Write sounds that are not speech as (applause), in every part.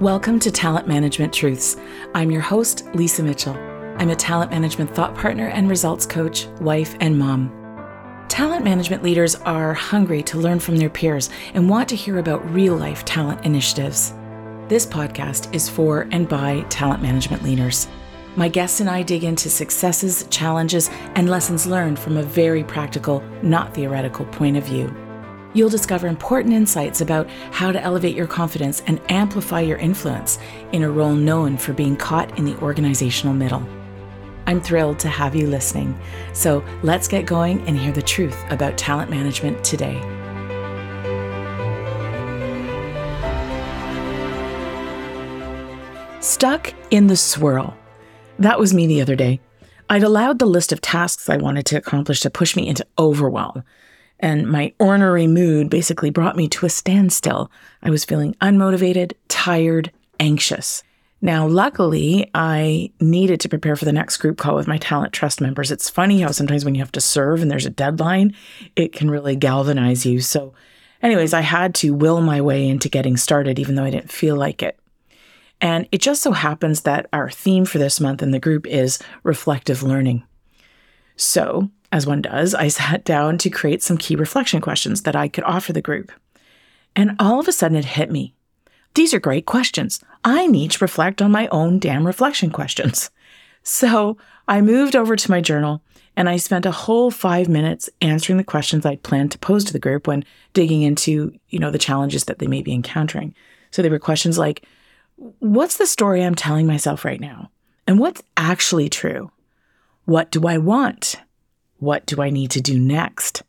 Welcome to Talent Management Truths. I'm your host, Lisa Mitchell. I'm a talent management thought partner and results coach, wife, and mom. Talent management leaders are hungry to learn from their peers and want to hear about real life talent initiatives. This podcast is for and by talent management leaders. My guests and I dig into successes, challenges, and lessons learned from a very practical, not theoretical point of view. You'll discover important insights about how to elevate your confidence and amplify your influence in a role known for being caught in the organizational middle. I'm thrilled to have you listening. So let's get going and hear the truth about talent management today. Stuck in the swirl. That was me the other day. I'd allowed the list of tasks I wanted to accomplish to push me into overwhelm and my ornery mood basically brought me to a standstill. I was feeling unmotivated, tired, anxious. Now, luckily, I needed to prepare for the next group call with my talent trust members. It's funny how sometimes when you have to serve and there's a deadline, it can really galvanize you. So, anyways, I had to will my way into getting started, even though I didn't feel like it. And it just so happens that our theme for this month in the group is reflective learning. So, as one does, I sat down to create some key reflection questions that I could offer the group. And all of a sudden it hit me. These are great questions. I need to reflect on my own damn reflection questions. (laughs) So I moved over to my journal and I spent a whole five minutes answering the questions I'd planned to pose to the group when digging into, you know, the challenges that they may be encountering. So they were questions like, what's the story I'm telling myself right now? And what's actually true? What do I want? What do I need to do next?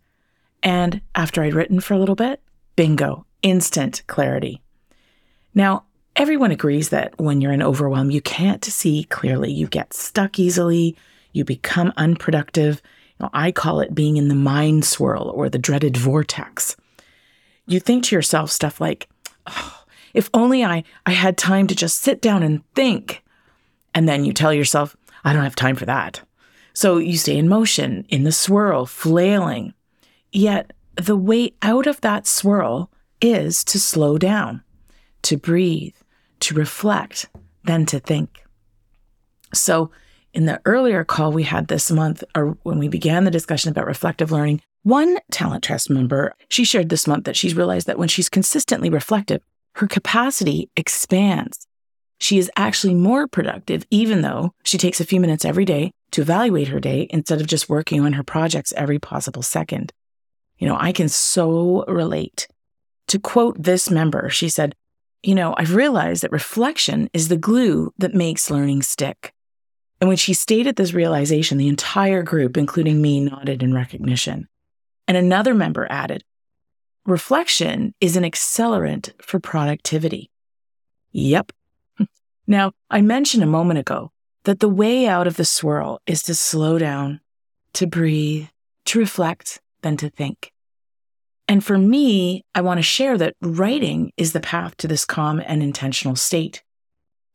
And after I'd written for a little bit, bingo, instant clarity. Now, everyone agrees that when you're in overwhelm, you can't see clearly. You get stuck easily, you become unproductive. You know, I call it being in the mind swirl or the dreaded vortex. You think to yourself stuff like, oh, if only I, I had time to just sit down and think. And then you tell yourself, I don't have time for that. So you stay in motion, in the swirl, flailing. Yet the way out of that swirl is to slow down, to breathe, to reflect, then to think. So, in the earlier call we had this month, or when we began the discussion about reflective learning, one talent trust member, she shared this month that she's realized that when she's consistently reflective, her capacity expands. She is actually more productive, even though she takes a few minutes every day to evaluate her day instead of just working on her projects every possible second. You know, I can so relate. To quote this member, she said, You know, I've realized that reflection is the glue that makes learning stick. And when she stated this realization, the entire group, including me, nodded in recognition. And another member added, Reflection is an accelerant for productivity. Yep. (laughs) Now, I mentioned a moment ago that the way out of the swirl is to slow down, to breathe, to reflect, then to think. And for me, I want to share that writing is the path to this calm and intentional state.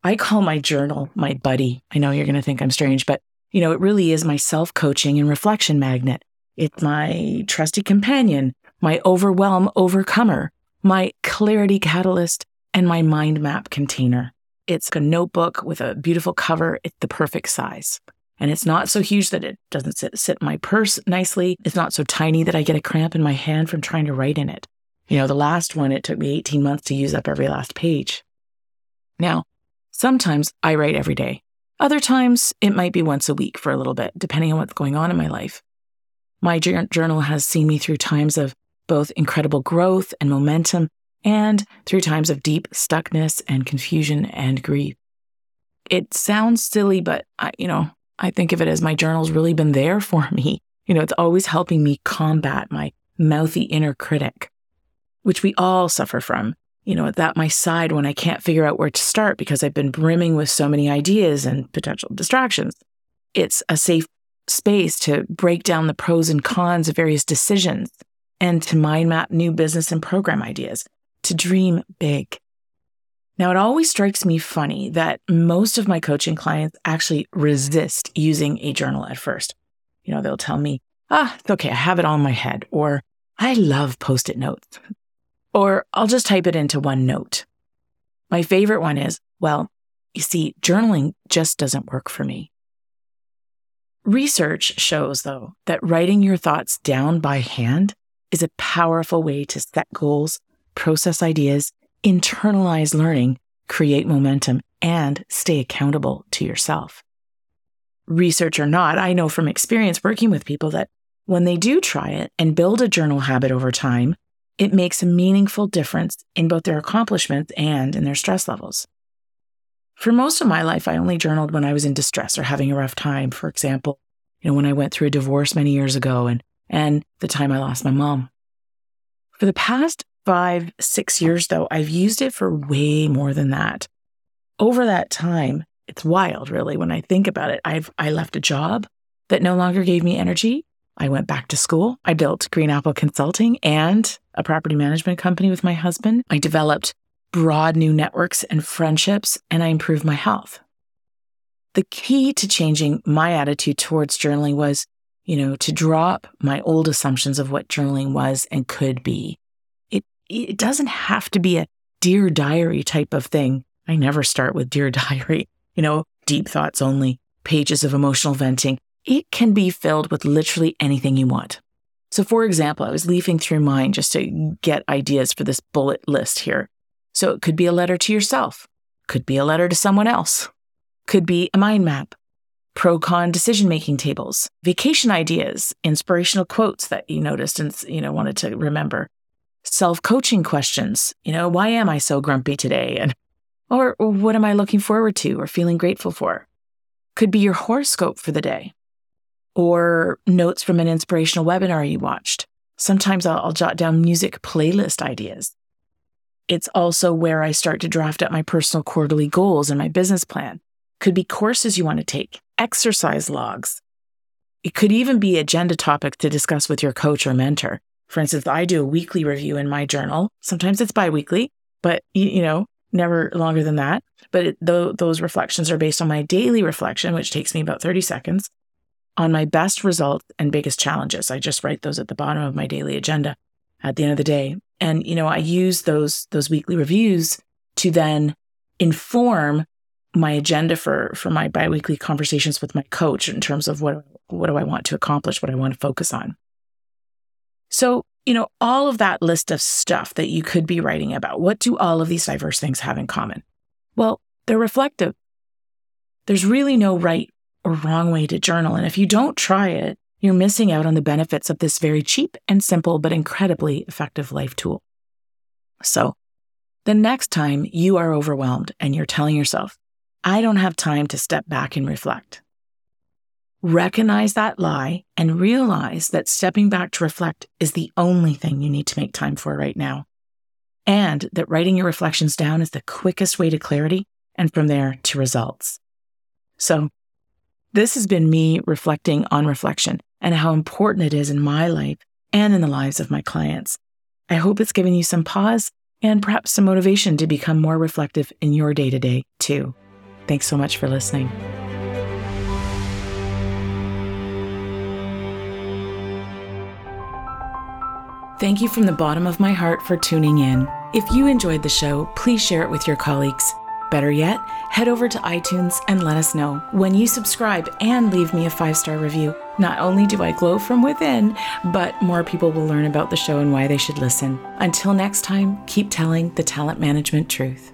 I call my journal my buddy. I know you're going to think I'm strange, but you know, it really is my self coaching and reflection magnet. It's my trusty companion, my overwhelm overcomer, my clarity catalyst, and my mind map container. It's a notebook with a beautiful cover. It's the perfect size. And it's not so huge that it doesn't sit, sit in my purse nicely. It's not so tiny that I get a cramp in my hand from trying to write in it. You know, the last one, it took me 18 months to use up every last page. Now, sometimes I write every day. Other times it might be once a week for a little bit, depending on what's going on in my life. My journal has seen me through times of both incredible growth and momentum and through times of deep stuckness and confusion and grief. It sounds silly, but I, you know, I think of it as my journal's really been there for (laughs) me. You know, it's always helping me combat my mouthy inner critic, which we all suffer from. You know, at my side when I can't figure out where to start because I've been brimming with so many ideas and potential distractions. It's a safe space to break down the pros and cons of various decisions and to mind map new business and program ideas to dream big. Now, it always strikes me funny that most of my coaching clients actually resist using a journal at first. You know, they'll tell me, ah, it's okay, I have it all in my head, or I love post it notes, or I'll just type it into OneNote. My favorite one is, well, you see, journaling just doesn't work for me. Research shows, though, that writing your thoughts down by hand is a powerful way to set goals, process ideas, internalize learning, create momentum, and stay accountable to yourself. Research or not, I know from experience working with people that when they do try it and build a journal habit over time, it makes a meaningful difference in both their accomplishments and in their stress levels. For most of my life, I only journaled when I was in distress or having a rough time. For example, you know, when I went through a divorce many years ago and, and the time I lost my mom. For the past five, six years, though, I've used it for way more than that. Over that time, it's wild, really, when I think about it. I've I left a job that no longer gave me energy. I went back to school. I built Green Apple Consulting and a property management company with my husband. I developed broad new networks and friendships, and I improved my health. The key to changing my attitude towards journaling was, you know, to drop my old assumptions of what journaling was and could be. It, doesn't have to be a dear diary type of thing. I never start with dear (laughs) diary, you know, deep thoughts only, pages of emotional venting. It can be filled with literally anything you want. So, for example, I was leafing through mine just to get ideas for this bullet list here. So it could be a letter to yourself, could be a letter to someone else, could be a mind map, pro con decision making tables, vacation ideas, inspirational quotes that you noticed and you know wanted to remember, self coaching questions. You know, why am I so grumpy today? And or what am I looking forward to or feeling grateful for? Could be your horoscope for the day, or notes from an inspirational webinar you watched. Sometimes I'll, I'll jot down music playlist ideas. It's also where I start to draft up my personal quarterly goals and my business plan. Could be courses you want to take, exercise logs. It could even be agenda topics to discuss with your coach or mentor. For instance, I do a weekly review in my journal. Sometimes it's biweekly, but you, know, never longer than that. But it, th- those reflections are based on my daily reflection, which takes me about 30 seconds, on my best results and biggest challenges. I just write those at the bottom of my daily agenda at the end of the day. And, you know, I use those, those weekly reviews to then inform my agenda for, for my biweekly conversations with my coach in terms of what, what do I want to accomplish, what I want to focus on. So, you know, all of that list of stuff that you could be writing about, what do all of these diverse things have in common? Well, they're reflective. There's really no right or wrong way to journal. And if you don't try it, you're missing out on the benefits of this very cheap and simple but incredibly effective life tool. So, the next time you are overwhelmed and you're telling yourself, I don't have time to step back and reflect, recognize that lie and realize that stepping back to reflect is the only thing you need to make time for right now. And that writing your reflections down is the quickest way to clarity and from there to results. So, this has been me reflecting on reflection and how important it is in my life and in the lives of my clients. I hope it's given you some pause and perhaps some motivation to become more reflective in your day to day, too. Thanks so much for listening. Thank you from the bottom of my heart for tuning in. If you enjoyed the show, please share it with your colleagues. Better yet, head over to iTunes and let us know. When you subscribe and leave me a five star review, not only do I glow from within, but more people will learn about the show and why they should listen. Until next time, keep telling the talent management truth.